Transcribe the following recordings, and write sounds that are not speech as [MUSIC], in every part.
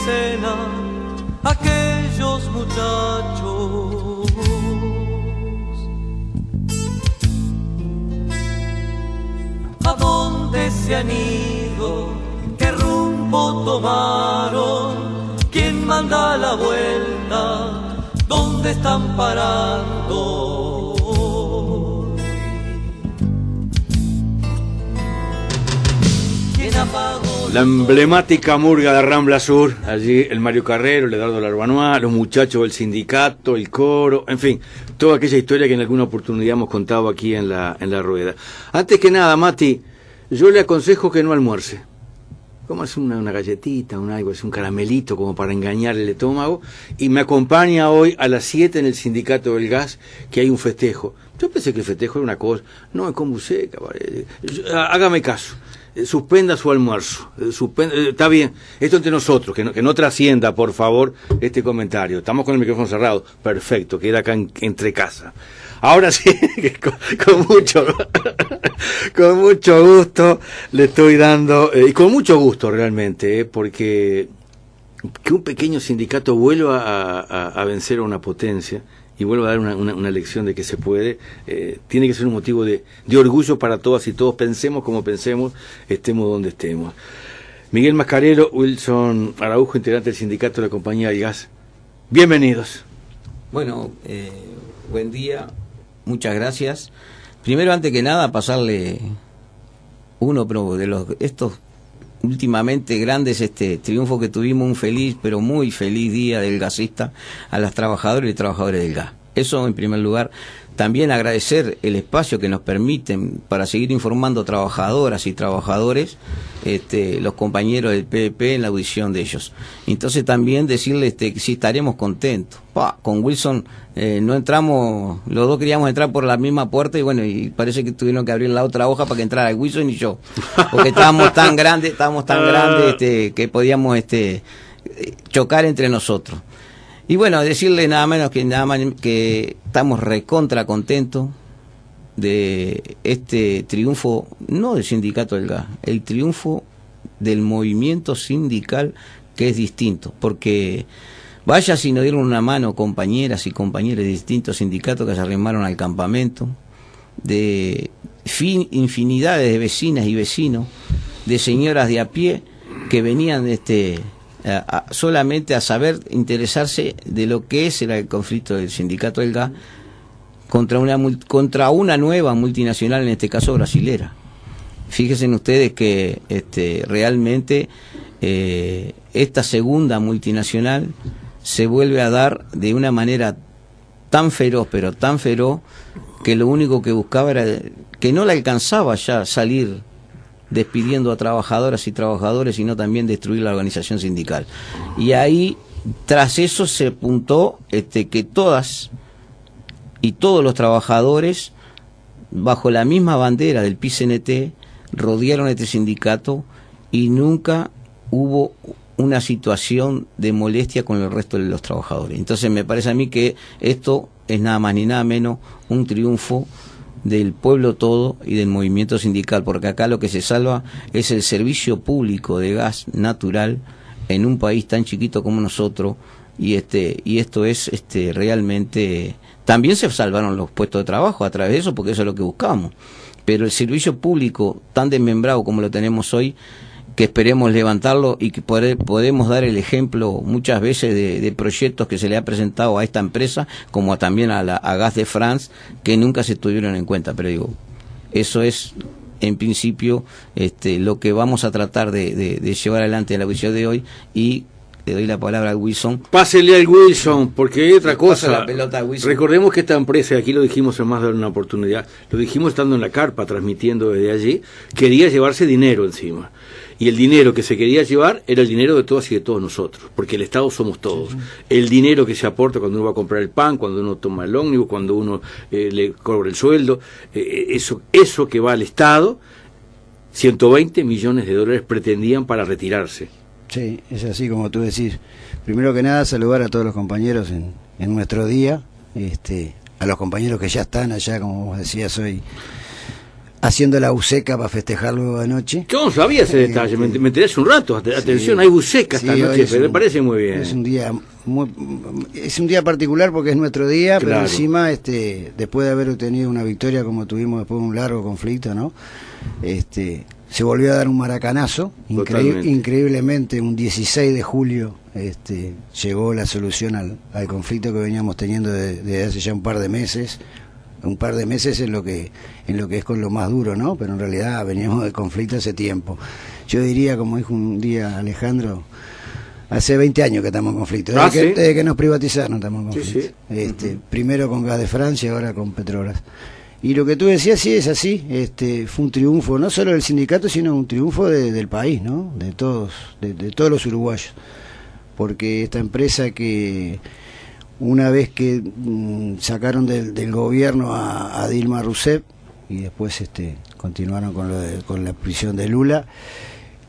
quincena, aquellos muchachos. ¿A dónde se han ido? ¿Qué rumbo tomaron? ¿Quién manda la vuelta? ¿Dónde están parando? La emblemática murga de Rambla Sur, allí el Mario Carrero, el Eduardo Larbanois, los muchachos del sindicato, el coro, en fin, toda aquella historia que en alguna oportunidad hemos contado aquí en la, en la rueda. Antes que nada, Mati, yo le aconsejo que no almuerce. Comas una, una galletita, un algo, así, un caramelito como para engañar el estómago y me acompaña hoy a las 7 en el sindicato del gas que hay un festejo. Yo pensé que el festejo era una cosa, no, es como seca, hágame caso suspenda su almuerzo. eh, eh, está bien, esto entre nosotros, que no, que no trascienda, por favor, este comentario. Estamos con el micrófono cerrado. Perfecto, queda acá en- entre casa. Ahora sí, [LAUGHS] con, con mucho, [LAUGHS] con mucho gusto le estoy dando, eh, y con mucho gusto realmente, eh, porque que un pequeño sindicato vuelva a vencer a una potencia y vuelva a dar una, una- lección de que se puede, eh, tiene que ser un motivo de, de orgullo para todas y todos, pensemos como pensemos, estemos donde estemos. Miguel Mascarero, Wilson Araujo, integrante del sindicato de la compañía del gas, bienvenidos. Bueno, eh, buen día, muchas gracias. Primero, antes que nada, pasarle uno de los estos últimamente grandes este triunfo que tuvimos, un feliz, pero muy feliz día del gasista a las trabajadoras y trabajadores del gas. Eso en primer lugar. También agradecer el espacio que nos permiten para seguir informando trabajadoras y trabajadores, este, los compañeros del PDP en la audición de ellos. Entonces también decirles este, que sí estaremos contentos. Pa, con Wilson eh, no entramos, los dos queríamos entrar por la misma puerta y bueno, y parece que tuvieron que abrir la otra hoja para que entrara Wilson y yo. Porque estábamos tan grandes, estábamos tan [LAUGHS] grandes este, que podíamos este, eh, chocar entre nosotros. Y bueno, decirle nada menos que nada más que estamos recontra contentos de este triunfo, no del sindicato del gas, el triunfo del movimiento sindical que es distinto, porque vaya si nos dieron una mano compañeras y compañeros de distintos sindicatos que se arrimaron al campamento, de fin, infinidades de vecinas y vecinos, de señoras de a pie que venían este, a- solamente a saber interesarse de lo que es el conflicto del sindicato del gas contra una contra una nueva multinacional en este caso brasilera. Fíjense ustedes que este realmente eh, esta segunda multinacional se vuelve a dar de una manera tan feroz pero tan feroz que lo único que buscaba era que no le alcanzaba ya salir despidiendo a trabajadoras y trabajadores, sino también destruir la organización sindical. Y ahí, tras eso, se apuntó este, que todas y todos los trabajadores, bajo la misma bandera del PCNT, rodearon este sindicato y nunca hubo una situación de molestia con el resto de los trabajadores. Entonces me parece a mí que esto es nada más ni nada menos un triunfo del pueblo todo y del movimiento sindical, porque acá lo que se salva es el servicio público de gas natural en un país tan chiquito como nosotros y este y esto es este realmente también se salvaron los puestos de trabajo a través de eso porque eso es lo que buscamos. Pero el servicio público tan desmembrado como lo tenemos hoy que esperemos levantarlo y que pode- podemos dar el ejemplo muchas veces de, de proyectos que se le ha presentado a esta empresa como también a, la, a Gas de France que nunca se tuvieron en cuenta pero digo eso es en principio este, lo que vamos a tratar de, de- de llevar adelante en la audición de hoy y le doy la palabra a Wilson Pásele al Wilson, porque hay otra cosa. la pelota a Wilson. Recordemos que esta empresa, aquí lo dijimos en más de una oportunidad, lo dijimos estando en la carpa, transmitiendo desde allí, quería llevarse dinero encima. Y el dinero que se quería llevar era el dinero de todas y de todos nosotros, porque el Estado somos todos. El dinero que se aporta cuando uno va a comprar el pan, cuando uno toma el ómnibus, cuando uno eh, le cobra el sueldo, eh, eso, eso que va al Estado, 120 millones de dólares pretendían para retirarse. Sí, es así como tú decís. Primero que nada, saludar a todos los compañeros en, en nuestro día, este, a los compañeros que ya están allá, como vos decías hoy, haciendo la buceca para festejar luego de noche. Yo no sabía ese detalle, me, me enteré hace un rato. Atención, hay buceca esta Sí, noche, es pero me parece muy bien. Es un día muy- es un día particular porque es nuestro día, pero encima este después de haber obtenido una victoria como tuvimos después de un largo conflicto, ¿no? Este se volvió a dar un maracanazo, increíblemente un 16 de julio este llegó la solución al, al conflicto que veníamos teniendo de- desde hace ya un par de meses. Un par de meses en lo que en lo que es con lo más duro, ¿no? Pero en realidad veníamos de conflicto hace tiempo. Yo diría, como dijo un día Alejandro, Hace 20 años que estamos en conflicto. Desde, Ah, que, ¿sí? desde que nos privatizaron estamos en conflicto. sí. Este, Primero con Gas de Francia, ahora con Petrobras. Y lo que tú decías, sí, es así. Este, fue un triunfo, no solo del sindicato, sino un triunfo de- del país, ¿no? De todos, de, de todos los uruguayos. Porque esta empresa que una vez que mm, sacaron del, gobierno a, Dilma Rousseff y después este, continuaron con, lo de- con la prisión de Lula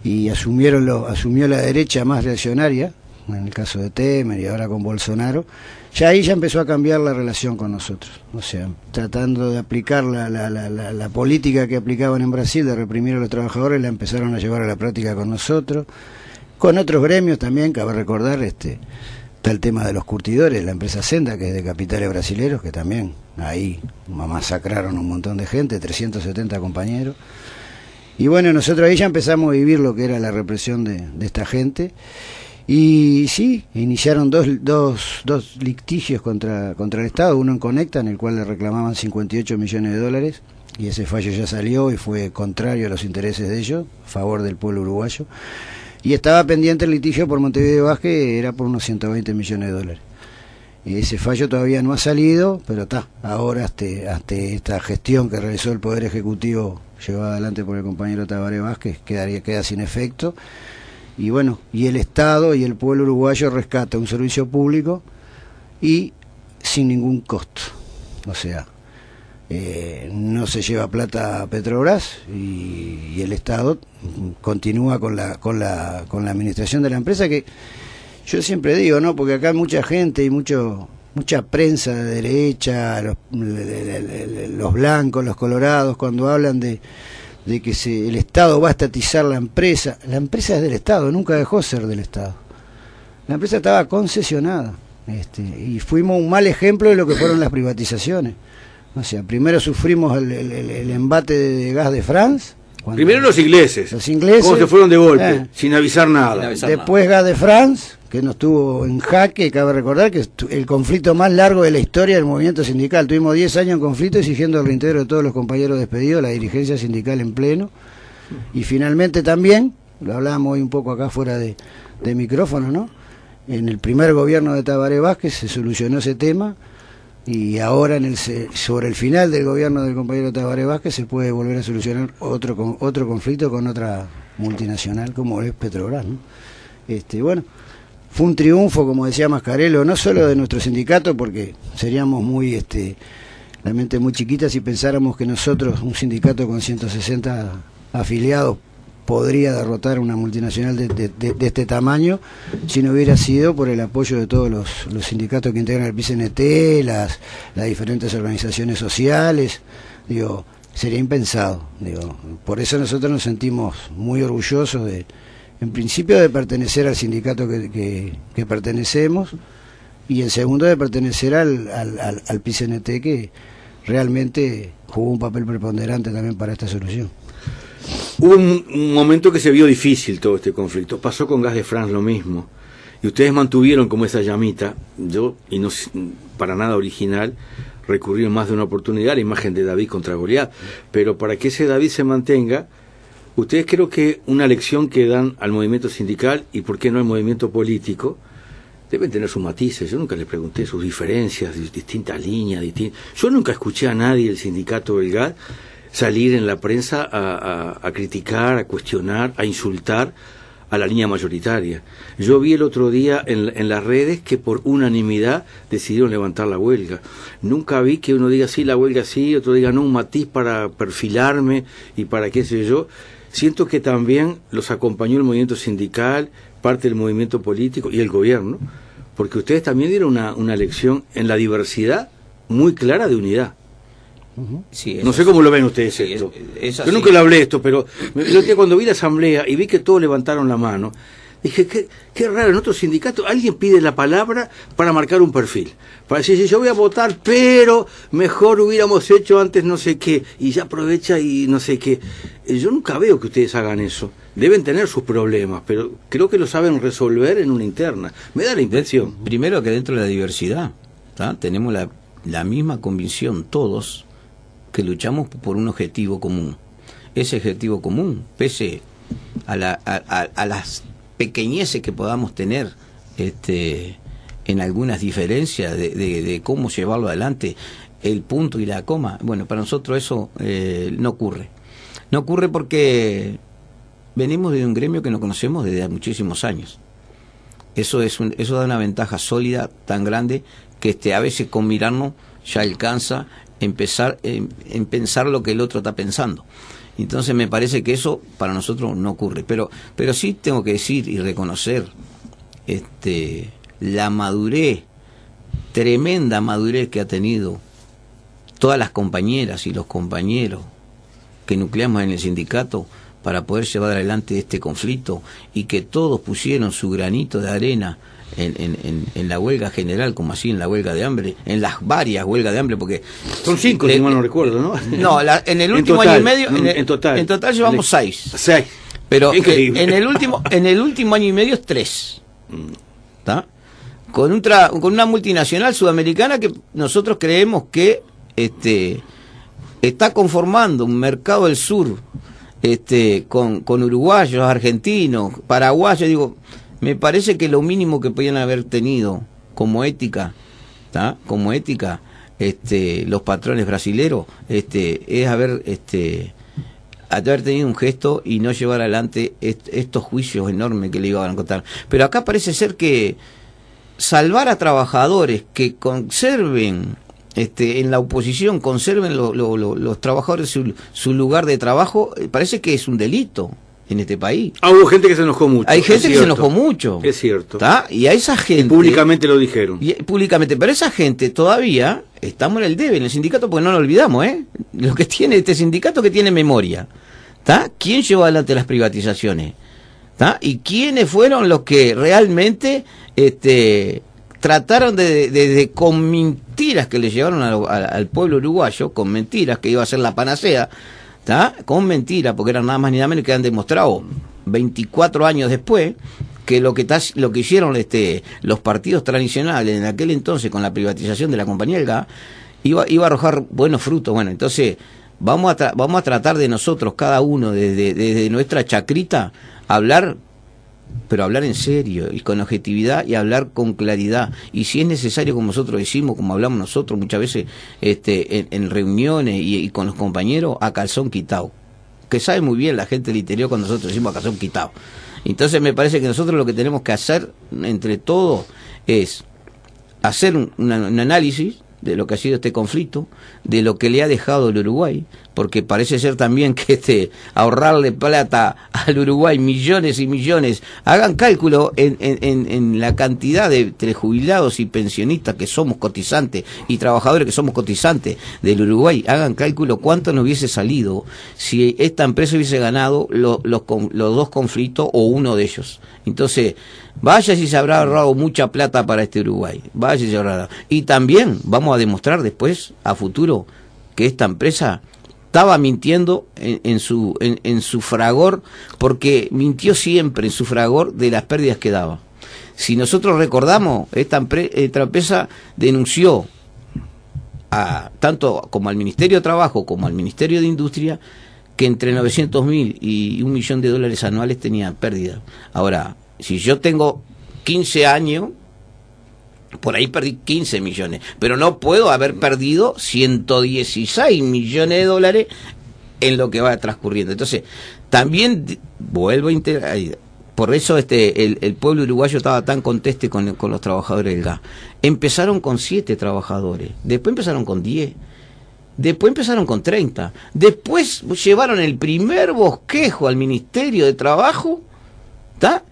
y asumieron lo, asumió la derecha más reaccionaria, en el caso de Temer y ahora con Bolsonaro, ya ahí ya empezó a cambiar la relación con nosotros. O sea, tratando de aplicar la, la, la, la política que aplicaban en Brasil de reprimir a los trabajadores, la empezaron a llevar a la práctica con nosotros, con otros gremios también, cabe recordar, este está el tema de los curtidores, la empresa Senda, que es de capitales brasileros, que también ahí masacraron un montón de gente, 370 compañeros. Y bueno, nosotros ahí ya empezamos a vivir lo que era la represión de, de esta gente. Y sí, iniciaron dos, dos, dos litigios contra, contra el Estado, uno en Conecta, en el cual le reclamaban 58 millones de dólares, y ese fallo ya salió y fue contrario a los intereses de ellos, a favor del pueblo uruguayo. Y estaba pendiente el litigio por Montevideo Vázquez, era por unos 120 millones de dólares. Ese fallo todavía no ha salido, pero está. Ahora, hasta, hasta esta gestión que realizó el Poder Ejecutivo, llevada adelante por el compañero Tabaré Vázquez, quedaría, queda sin efecto. Y bueno, y el Estado y el pueblo uruguayo rescata un servicio público y sin ningún costo. O sea, eh, no se lleva plata a Petrobras y, el Estado continúa con la, con, la, con la administración de la empresa que yo siempre digo, ¿no? Porque acá hay mucha gente y mucho mucha prensa de derecha, los, los blancos, los colorados, cuando hablan de, de que se, el Estado va a estatizar la empresa. La empresa es del Estado, nunca dejó de ser del Estado. La empresa estaba concesionada este, y fuimos un mal ejemplo de lo que fueron las privatizaciones. O sea, primero sufrimos el, el, el embate de gas de France. Primero los ingleses. Los ingleses. ¿Cómo se fueron de golpe? Eh. Sin avisar nada. Sin avisar. Después gas de France, que nos tuvo en jaque, cabe recordar que es el conflicto más largo de la historia del movimiento sindical. Tuvimos 10 años en conflicto exigiendo el reintegro de todos los compañeros despedidos, la dirigencia sindical en pleno. Y finalmente también, lo hablábamos hoy un poco acá fuera de, de micrófono, ¿no? En el primer gobierno de Tabaré Vázquez se solucionó ese tema y ahora en el sobre el final del gobierno del compañero Tabaré Vázquez se puede volver a solucionar otro otro conflicto con otra multinacional como es Petrobras ¿no? este bueno fue un triunfo como decía Mascarello no solo de nuestro sindicato porque seríamos muy este la mente muy chiquita si pensáramos que nosotros un sindicato con 160 afiliados podría derrotar una multinacional de, de- de- este tamaño si no hubiera sido por el apoyo de todos los, sindicatos que integran el PCNT, las, las diferentes organizaciones sociales, digo, sería impensado, digo, por eso nosotros nos sentimos muy orgullosos de, en principio de pertenecer al sindicato que, que, que pertenecemos y en segundo de pertenecer al, al, al, al PCNT que realmente jugó un papel preponderante también para esta solución. Hubo un, un momento que se vio difícil todo este conflicto. Pasó con Gas de France lo mismo. Y ustedes mantuvieron como esa llamita, yo, y no para nada original, recurrí en más de una oportunidad la imagen de David contra Goliat. Pero para que ese David se mantenga, ustedes creo que una lección que dan al movimiento sindical y por qué no al movimiento político, deben tener sus matices. Yo nunca les pregunté sus diferencias, dis- distintas líneas. Yo nunca escuché a nadie del sindicato belga salir en la prensa a, criticar, a cuestionar, a insultar a la línea mayoritaria. Yo vi el otro día en, en las redes que por unanimidad decidieron levantar la huelga. Nunca vi que uno diga sí, la huelga sí, otro diga no, un matiz para perfilarme y para qué sé yo. Siento que también los acompañó el movimiento sindical, parte del movimiento político y el gobierno, porque ustedes también dieron una, una lección en la diversidad muy clara de unidad. No sé cómo lo ven ustedes esto. Yo nunca lo hablé esto, pero cuando vi la asamblea y vi que todos levantaron la mano, dije, qué, qué raro, en otro sindicato alguien pide la palabra para marcar un perfil. Para decir, yo voy a votar, pero mejor hubiéramos hecho antes no sé qué, y ya aprovecha y no sé qué. Eh, yo nunca veo que ustedes hagan eso. Deben tener sus problemas, pero creo que lo saben resolver en una interna. Me da la impresión. Primero que dentro de la diversidad, tenemos la, la misma convicción todos que luchamos por un objetivo común. Ese objetivo común, pese a, la, las pequeñeces que podamos tener este, en algunas diferencias de, cómo llevarlo adelante, el punto y la coma, bueno, para nosotros eso eh, no ocurre. No ocurre porque venimos de un gremio que no conocemos desde muchísimos años. Eso, es eso da una ventaja sólida tan grande que este, a veces con mirarnos ya alcanza empezar en, pensar lo que el otro está pensando. Entonces me parece que eso para nosotros no ocurre. Pero, pero sí tengo que decir y reconocer este, la madurez, tremenda madurez que ha tenido todas las compañeras y los compañeros que nucleamos en el sindicato para poder llevar adelante este conflicto y que todos pusieron su granito de arena en, en, la huelga general, como así en la huelga de hambre, en las varias huelgas de hambre, porque... Son cinco, si mal no recuerdo, ¿no? [LAUGHS] No, en el último año y medio, en, total, en total llevamos seis. Seis. Pero en el último [LAUGHS] en el último año y medio es tres. ¿Está? Con, un con una multinacional sudamericana que nosotros creemos que este está conformando un mercado del sur este con, con uruguayos, argentinos, paraguayos, digo, me parece que lo mínimo que podían haber tenido como ética, como ética, este, los patrones brasileros, este, es haber, este, haber tenido un gesto y no llevar adelante estos juicios enormes que le iban a contar. Pero acá parece ser que salvar a trabajadores que conserven este, en la oposición conserven los trabajadores su, su, lugar de trabajo, eh, parece que es un delito en este país. Ah, hubo gente que se enojó mucho. Hay gente que se enojó mucho. Es cierto. Y a esa gente. públicamente lo dijeron. Y, públicamente, pero esa gente todavía estamos en el debe, en el sindicato, porque no lo olvidamos, ¿eh? Lo que tiene este sindicato que tiene memoria. ¿Está? ¿Quién llevó adelante las privatizaciones? ¿Está? ¿Y quiénes fueron los que realmente este, trataron de, con mentiras que le llevaron al pueblo uruguayo, con mentiras que iba a ser la panacea, con mentira, porque eran nada más ni nada menos que han demostrado 24 años después que lo que, lo que hicieron este, los partidos tradicionales en aquel entonces con la privatización de la compañía del gas iba, iba a arrojar buenos frutos. Bueno, entonces vamos a, vamos a tratar de nosotros, cada uno, desde, desde nuestra chacrita, hablar pero hablar en serio y con objetividad y hablar con claridad. Y si es necesario, como nosotros decimos, como hablamos nosotros muchas veces este, en, reuniones y, con los compañeros, a calzón quitado. Que sabe muy bien la gente del interior cuando nosotros decimos a calzón quitado. Entonces me parece que nosotros lo que tenemos que hacer entre todos es hacer un análisis de lo que ha sido este conflicto, de lo que le ha dejado el Uruguay, porque parece ser también que este ahorrarle plata al Uruguay millones y millones, hagan cálculo en, en, en la cantidad de, jubilados y pensionistas que somos cotizantes y trabajadores que somos cotizantes del Uruguay, hagan cálculo cuánto nos hubiese salido si esta empresa hubiese ganado los, los dos conflictos o uno de ellos. Entonces, vaya si se habrá ahorrado mucha plata para este Uruguay, vaya si se habrá Y también vamos a demostrar después, a futuro, que esta empresa estaba mintiendo en, su, en, su fragor, porque mintió siempre en su fragor de las pérdidas que daba. Si nosotros recordamos, esta, empresa denunció a, tanto como al Ministerio de Trabajo como al Ministerio de Industria que entre 900 mil y un millón de dólares anuales tenía pérdida. Ahora, si yo tengo 15 años, por ahí perdí 15 millones, pero no puedo haber perdido 116 millones de dólares en lo que va transcurriendo. Entonces, también vuelvo a integrar, por eso este el, pueblo uruguayo estaba tan conteste con, con, los trabajadores del gas. Empezaron con 7 trabajadores, después empezaron con 10, después empezaron con 30, después llevaron el primer bosquejo al Ministerio de Trabajo, ¿está?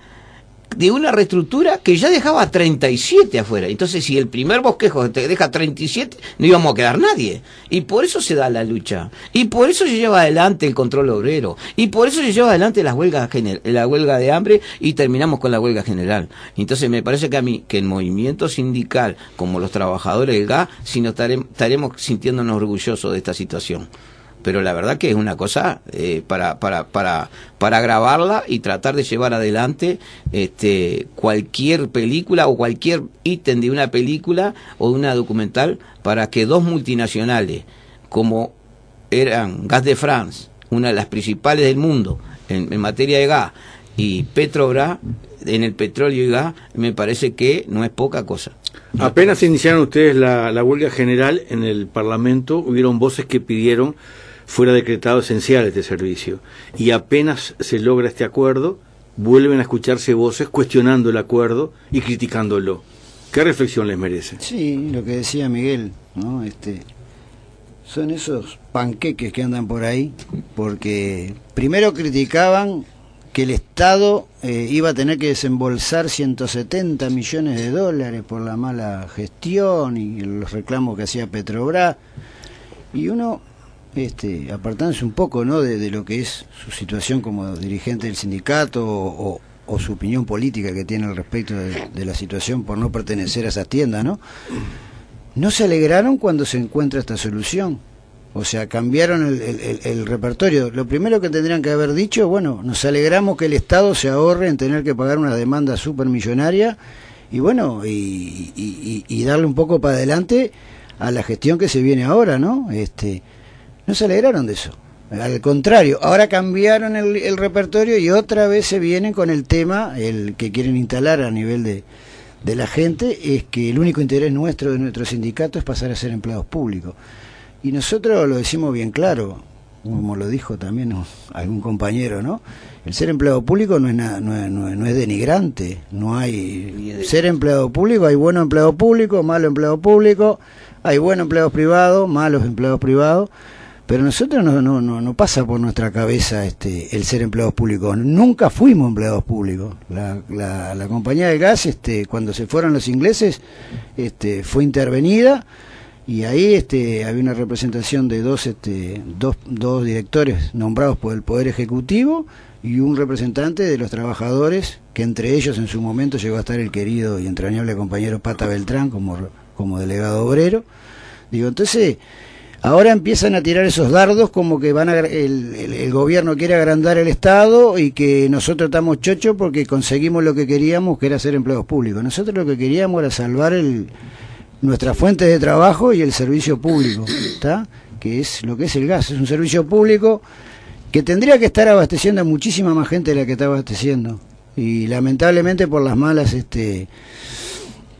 De una reestructura que ya dejaba 37 afuera. Entonces, si el primer bosquejo te deja 37, no íbamos a quedar nadie. Y por eso se da la lucha. Y por eso se lleva adelante el control obrero. Y por eso se lleva adelante las huelgas la huelga de hambre y terminamos con la huelga general. Entonces, me parece que a mí, que el movimiento sindical, como los trabajadores del gas, si nos estaremos sintiéndonos orgullosos de esta situación pero la verdad que es una cosa eh, para, para, para, para grabarla y tratar de llevar adelante este, cualquier película o cualquier ítem de una película o de una documental para que dos multinacionales como eran Gas de France, una de las principales del mundo en, en materia de gas, y Petrobras en el petróleo y gas, me parece que no es poca cosa. Apenas iniciaron ustedes la, la huelga general en el Parlamento, hubieron voces que pidieron fuera decretado esencial este servicio. Y apenas se logra este acuerdo, vuelven a escucharse voces cuestionando el acuerdo y criticándolo. ¿Qué reflexión les merece? Sí, lo que decía Miguel, ¿no? Este, son esos panqueques que andan por ahí, porque primero criticaban que el Estado eh, iba a tener que desembolsar 170 millones de dólares por la mala gestión y los reclamos que hacía Petrobras. Y uno este, apartándose un poco ¿no? de, lo que es su situación como dirigente del sindicato o, su opinión política que tiene al respecto de, la situación por no pertenecer a esas tiendas, ¿no? No se alegraron cuando se encuentra esta solución. O sea, cambiaron el, repertorio. Lo primero que tendrían que haber dicho, bueno, nos alegramos que el Estado se ahorre en tener que pagar una demanda supermillonaria y bueno, y, y darle un poco para adelante a la gestión que se viene ahora, ¿no? Este, no se alegraron de eso. Al contrario, ahora cambiaron el, repertorio y otra vez se vienen con el tema, el que quieren instalar a nivel de, de la gente, es que el único interés nuestro de nuestro sindicato es pasar a ser empleados públicos. Y nosotros lo decimos bien claro, como lo dijo también algún compañero, ¿no? El ser empleado público no es, nada, no, es, no, es denigrante, no hay... Ser empleado público, hay buenos empleados públicos, malos empleados públicos, hay buenos empleados privados, malos empleados privados, pero nosotros no, pasa por nuestra cabeza este, el ser empleados públicos. Nunca fuimos empleados públicos. La, compañía de gas, este, cuando se fueron los ingleses, este, fue intervenida y ahí este, había una representación de dos, este, dos directores nombrados por el Poder Ejecutivo y un representante de los trabajadores, que entre ellos en su momento llegó a estar el querido y entrañable compañero Pata Beltrán como, como delegado obrero. Digo, entonces Ahora empiezan a tirar esos dardos como que van a, el, gobierno quiere agrandar el Estado y que nosotros estamos chochos porque conseguimos lo que queríamos, que era ser empleados públicos. Nosotros lo que queríamos era salvar el, nuestra fuente de trabajo y el servicio público, ¿está? que es lo que es el gas. Es un servicio público que tendría que estar abasteciendo a muchísima más gente de la que está abasteciendo. Y lamentablemente por las malas este,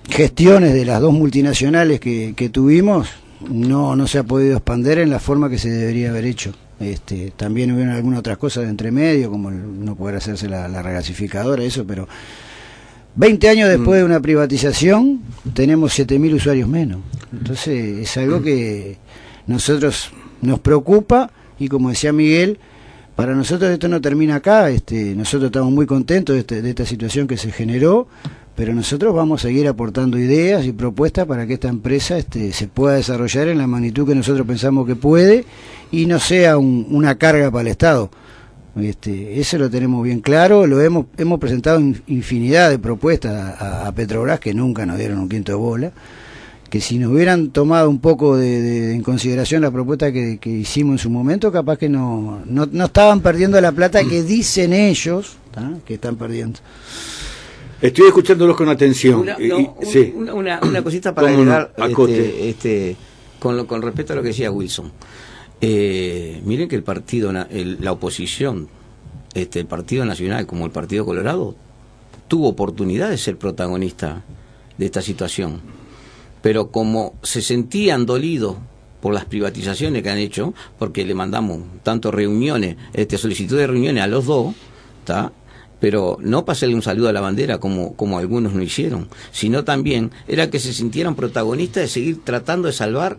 gestiones de las dos multinacionales que, que tuvimos, no, no se ha podido expander en la forma que se debería haber hecho. Este, también hubieron algunas otras cosas de entre medio, como no poder hacerse la, la regasificadora, eso, pero 20 años después de una privatización tenemos 7.000 usuarios menos. Entonces es algo que nosotros nos preocupa y como decía Miguel, para nosotros esto no termina acá, este, nosotros estamos muy contentos de, este, de esta situación que se generó, pero nosotros vamos a seguir aportando ideas y propuestas para que esta empresa este, se pueda desarrollar en la magnitud que nosotros pensamos que puede y no sea una carga para el Estado. Este, eso lo tenemos bien claro, lo hemos, hemos presentado infinidad de propuestas a, Petrobras que nunca nos dieron un quinto de bola, que si nos hubieran tomado un poco de, en consideración la propuesta que, hicimos en su momento, capaz que no, no, no estaban perdiendo la plata que dicen ellos que están perdiendo. Estoy escuchándolos con atención. Una, una, cosita para agregar este, este, con, con respecto a lo que decía Wilson. Eh, miren que el partido, la oposición, este, el Partido Nacional como el Partido Colorado, tuvo oportunidad de ser protagonista de esta situación. Pero como se sentían dolidos por las privatizaciones que han hecho, porque le mandamos tanto reuniones, este, solicitud de reuniones a los dos, ¿está? Pero no para hacerle un saludo a la bandera como, como algunos lo hicieron, sino también era que se sintieran protagonistas de seguir tratando de salvar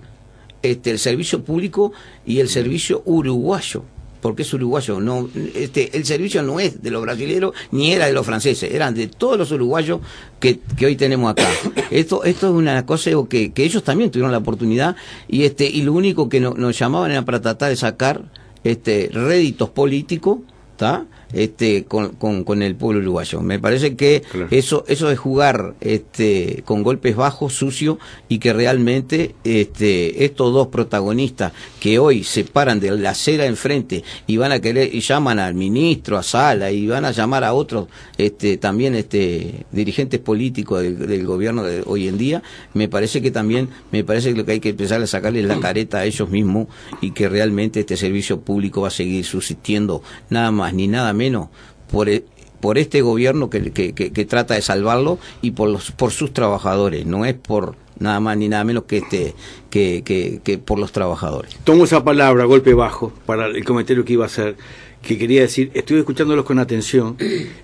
este, el servicio público y el servicio uruguayo, porque es uruguayo. No, este, el servicio no es de los brasileños ni era de los franceses, eran de todos los uruguayos que, que hoy tenemos acá. [COUGHS] Esto, esto es una cosa que, que ellos también tuvieron la oportunidad y este, y lo único que nos llamaban era para tratar de sacar este réditos políticos, ¿está? Este, con, con, el pueblo uruguayo. Me parece que eso, eso es jugar este, con golpes bajos, sucio, y que realmente este, estos dos protagonistas que hoy se paran de la acera enfrente y van a querer, y llaman al ministro, a Sala, y van a llamar a otros este, también este, dirigentes políticos del, gobierno de hoy en día, me parece que también, me parece que lo que hay que empezar a sacarle la careta a ellos mismos y que realmente este servicio público va a seguir subsistiendo nada más ni nada menos menos por, e, por este gobierno que, que, trata de salvarlo y por, los, por sus trabajadores, no es por nada más ni nada menos que, este, que, que, por los trabajadores. Tomo esa palabra, golpe bajo, para el comentario que iba a hacer que quería decir, estuve escuchándolos con atención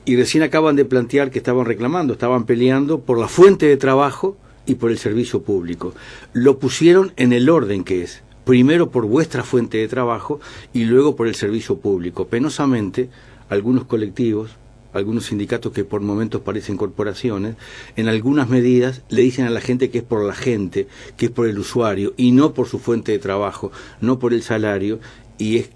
y recién acaban de plantear que estaban reclamando, estaban peleando por la fuente de trabajo y por el servicio público. Lo pusieron en el orden que es, primero por vuestra fuente de trabajo y luego por el servicio público. Penosamente, algunos colectivos, algunos sindicatos que por momentos parecen corporaciones, en algunas medidas le dicen a la gente que es por la gente, que es por el usuario y no por su fuente de trabajo, no por el salario y es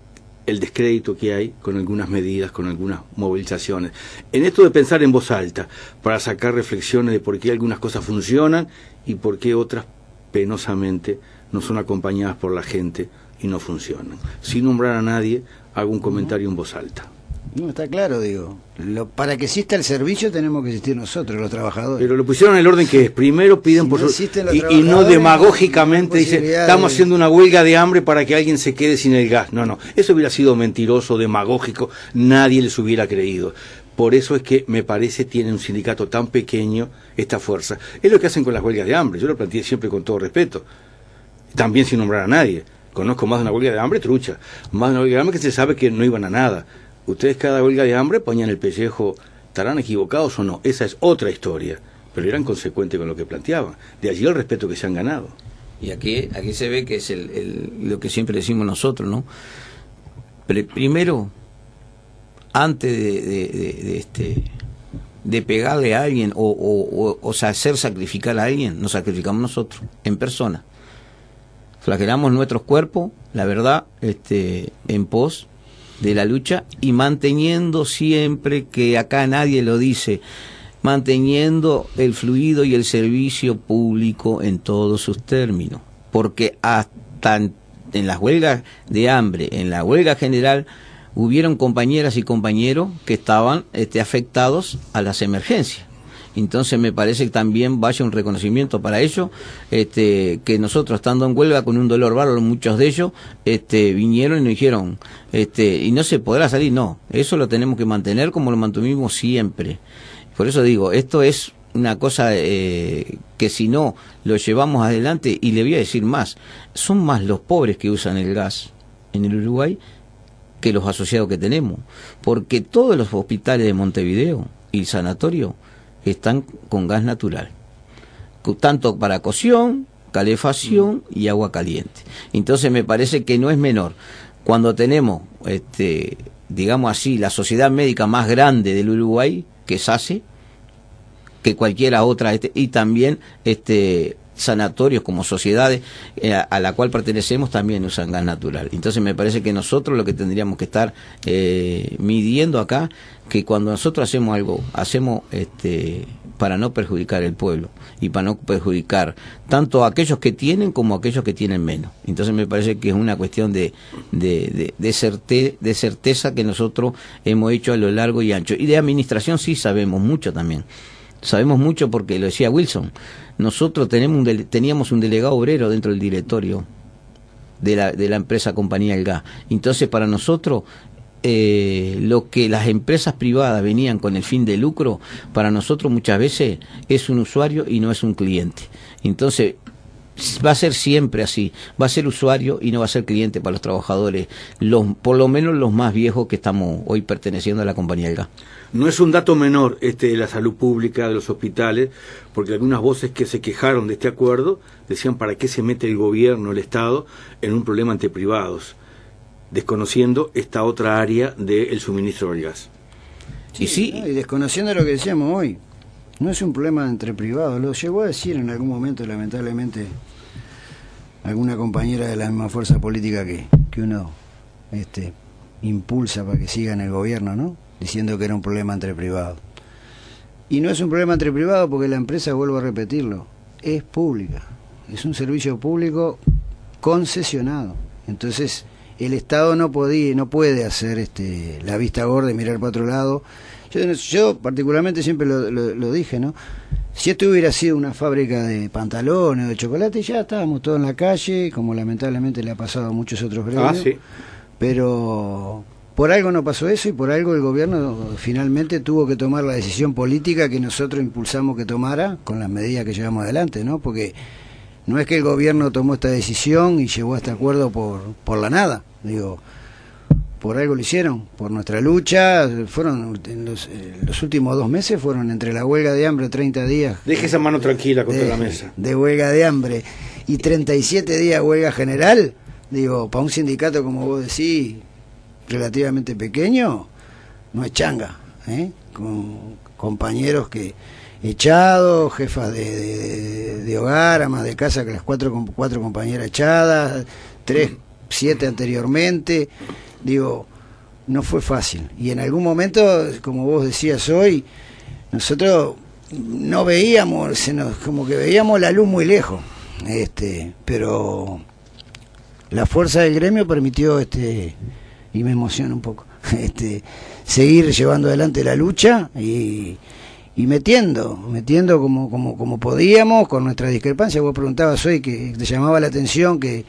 el descrédito que hay con algunas medidas, con algunas movilizaciones. En esto de pensar en voz alta, para sacar reflexiones de por qué algunas cosas funcionan y por qué otras penosamente no son acompañadas por la gente y no funcionan. Sin nombrar a nadie, hago un comentario en voz alta. No, está claro, digo. Lo, para que exista el servicio tenemos que existir nosotros, los trabajadores. Pero lo pusieron en el orden que es. Primero piden por su... Y, no demagógicamente dice, estamos haciendo una huelga de hambre para que alguien se quede sin el gas. No, no. Eso hubiera sido mentiroso, demagógico. Nadie les hubiera creído. Por eso es que me parece tiene un sindicato tan pequeño esta fuerza. Es lo que hacen con las huelgas de hambre. Yo lo planteé siempre con todo respeto. También sin nombrar a nadie. Conozco más de una huelga de hambre trucha. Más de una huelga de hambre que se sabe que no iban a nada ustedes cada huelga de hambre ponían el pellejo, ¿estarán equivocados o no? Esa es otra historia, pero eran consecuentes con lo que planteaban. De allí el respeto que se han ganado. Y aquí, aquí se ve que es el, lo que siempre decimos nosotros, ¿no? primero, antes de, este de pegarle a alguien o, o, o, hacer sacrificar a alguien, nos sacrificamos nosotros, en persona. Flagelamos nuestros cuerpos, la verdad, este, en pos de la lucha y manteniendo siempre, que acá nadie lo dice, manteniendo el fluido y el servicio público en todos sus términos. Porque hasta en las huelgas de hambre, en la huelga general, hubieron compañeras y compañeros que estaban este, afectados a las emergencias. Entonces me parece que también vaya un reconocimiento para ellos, este, que nosotros estando en huelga con un dolor bárbaro, muchos de ellos este, vinieron y nos dijeron, este, y no se podrá salir, no, eso lo tenemos que mantener como lo mantuvimos siempre. Por eso digo, esto es una cosa eh, que si no lo llevamos adelante, y le voy a decir más, son más los pobres que usan el gas en el Uruguay que los asociados que tenemos, porque todos los hospitales de Montevideo y el sanatorio están con gas natural, tanto para cocción, calefacción y agua caliente. Entonces me parece que no es menor. Cuando tenemos, este, digamos así, la sociedad médica más grande del Uruguay, que es ACE, que cualquiera otra, este, y también este, sanatorios como sociedades eh, a, la cual pertenecemos también usan gas natural. Entonces me parece que nosotros lo que tendríamos que estar eh, midiendo acá, que cuando nosotros hacemos algo, hacemos este, para no perjudicar el pueblo y para no perjudicar tanto a aquellos que tienen como a aquellos que tienen menos. Entonces me parece que es una cuestión de, de, de, de certeza que nosotros hemos hecho a lo largo y ancho. Y de administración sí sabemos mucho también. Sabemos mucho porque lo decía Wilson nosotros tenemos un teníamos un delegado obrero dentro del directorio de la, de la empresa Compañía El Gas. Entonces, para nosotros, eh, lo que las empresas privadas venían con el fin de lucro, para nosotros muchas veces es un usuario y no es un cliente. Entonces, va a ser siempre así, va a ser usuario y no va a ser cliente para los trabajadores, los, por lo menos los más viejos que estamos hoy perteneciendo a la compañía del gas. No es un dato menor este de la salud pública, de los hospitales, porque algunas voces que se quejaron de este acuerdo decían para qué se mete el gobierno, el Estado, en un problema ante privados. desconociendo esta otra área del suministro del gas. y sí. Y desconociendo lo que decíamos hoy, no es un problema entre privados. Lo llegó a decir en algún momento, lamentablemente, alguna compañera de la misma fuerza política que, que uno este, impulsa para que siga en el gobierno, ¿no? Diciendo que era un problema entre privados. Y no es un problema entre privados porque la empresa, vuelvo a repetirlo, es pública. Es un servicio público concesionado. Entonces, el Estado no podía, no puede hacer este, la vista gorda y mirar para otro lado. Yo, yo particularmente siempre lo, lo, dije, ¿no? Si esto hubiera sido una fábrica de pantalones o de chocolate, ya estábamos todos en la calle, como lamentablemente le ha pasado a muchos otros gremios. Ah, sí. Pero por algo no pasó eso y por algo el gobierno finalmente tuvo que tomar la decisión política que nosotros impulsamos que tomara con las medidas que llevamos adelante, ¿no? Porque no es que el gobierno tomó esta decisión y llegó a este acuerdo por, por la nada, digo, por algo lo hicieron, por nuestra lucha, fueron en los, eh, los, últimos dos meses fueron entre la huelga de hambre 30 días. Deje esa mano tranquila contra la mesa. De huelga de hambre y 37 días huelga general, digo, para un sindicato como vos decís, relativamente pequeño, no es changa, ¿eh? con compañeros que echados, jefas de, de, hogar, amas de casa, que las cuatro, cuatro compañeras echadas, tres, siete anteriormente, digo, no fue fácil. Y en algún momento, como vos decías hoy, nosotros no veíamos, se nos, como que veíamos la luz muy lejos, este, pero la fuerza del gremio permitió, este, y me emociona un poco, [LAUGHS] este, seguir llevando adelante la lucha y y metiendo, metiendo como, como, como podíamos con nuestra discrepancia. Vos preguntabas hoy que te llamaba la atención que,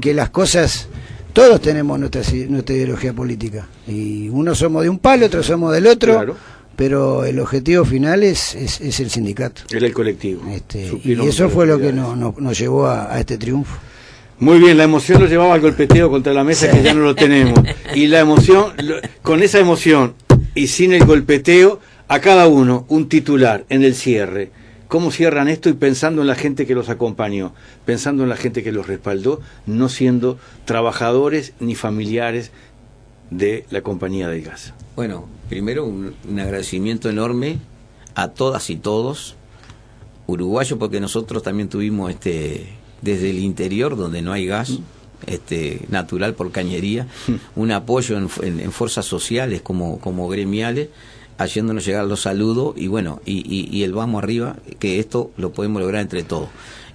que las cosas, todos tenemos nuestra, nuestra ideología política. Y unos somos de un palo, otros somos del otro. Pero el objetivo final es, es, el sindicato. Era el colectivo. Este, y eso fue lo que nos, nos, llevó a, este triunfo. Muy bien, la emoción nos llevaba al golpeteo contra la mesa que ya no lo tenemos. Y la emoción, con esa emoción y sin el golpeteo, a cada uno un titular en el cierre. ¿Cómo cierran esto? Y pensando en la gente que los acompañó, pensando en la gente que los respaldó, no siendo trabajadores ni familiares de la compañía del gas. Bueno, primero un, agradecimiento enorme a todas y todos, uruguayos, porque nosotros también tuvimos este desde el interior donde no hay gas. Este, natural por cañería, mm. un apoyo en, en fuerzas sociales como, como gremiales, haciéndonos llegar los saludos y bueno, y, el vamos arriba, que esto lo podemos lograr entre todos.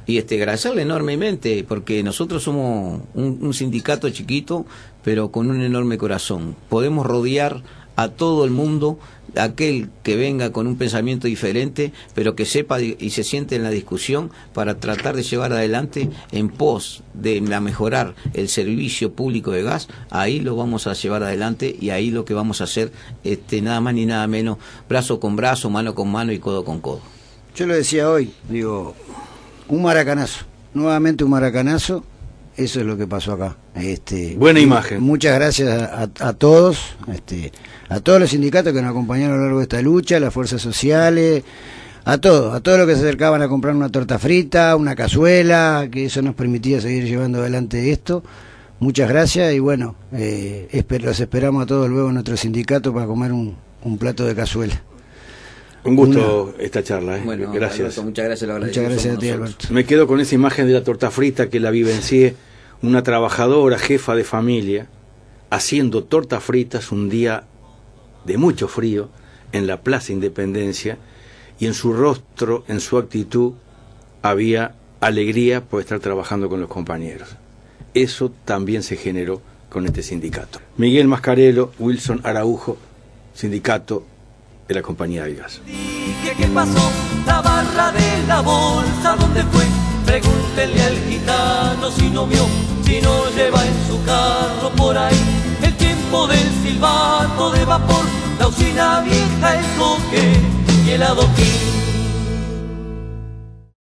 Y este, agradecerle enormemente, porque nosotros somos un, sindicato chiquito, pero con un enorme corazón. Podemos rodear a todo el mundo aquel que venga con un pensamiento diferente, pero que sepa y se siente en la discusión para tratar de llevar adelante en pos de mejorar el servicio público de gas, ahí lo vamos a llevar adelante y ahí lo que vamos a hacer este nada más ni nada menos brazo con brazo, mano con mano y codo con codo. Yo lo decía hoy, digo, un maracanazo, nuevamente un maracanazo eso es lo que pasó acá. Este, Buena imagen. Muchas gracias a, todos, este, a todos los sindicatos que nos acompañaron a lo largo de esta lucha, las fuerzas sociales, a todos, a todos los que se acercaban a comprar una torta frita, una cazuela, que eso nos permitía seguir llevando adelante esto. Muchas gracias y bueno, eh, los esperamos a todos luego en nuestro sindicato para comer un, plato de cazuela. Un gusto esta charla, ¿eh? gracias. muchas gracias, Muchas gracias a ti, Alberto. Me quedo con esa imagen de la torta frita que la vivencié una trabajadora jefa de familia haciendo tortas fritas un día de mucho frío en la Plaza Independencia y en su rostro, en su actitud, había alegría por estar trabajando con los compañeros. Eso también se generó con este sindicato. Miguel Mascarelo, Wilson Araujo, sindicato de la compañía de gas. ¿Qué pasó? De la bolsa, ¿dónde fue? Pregúntenle al gitano si no vio, si no lleva en su carro por ahí el tiempo del silbato de vapor, la usina vieja, el coque y el adoquín.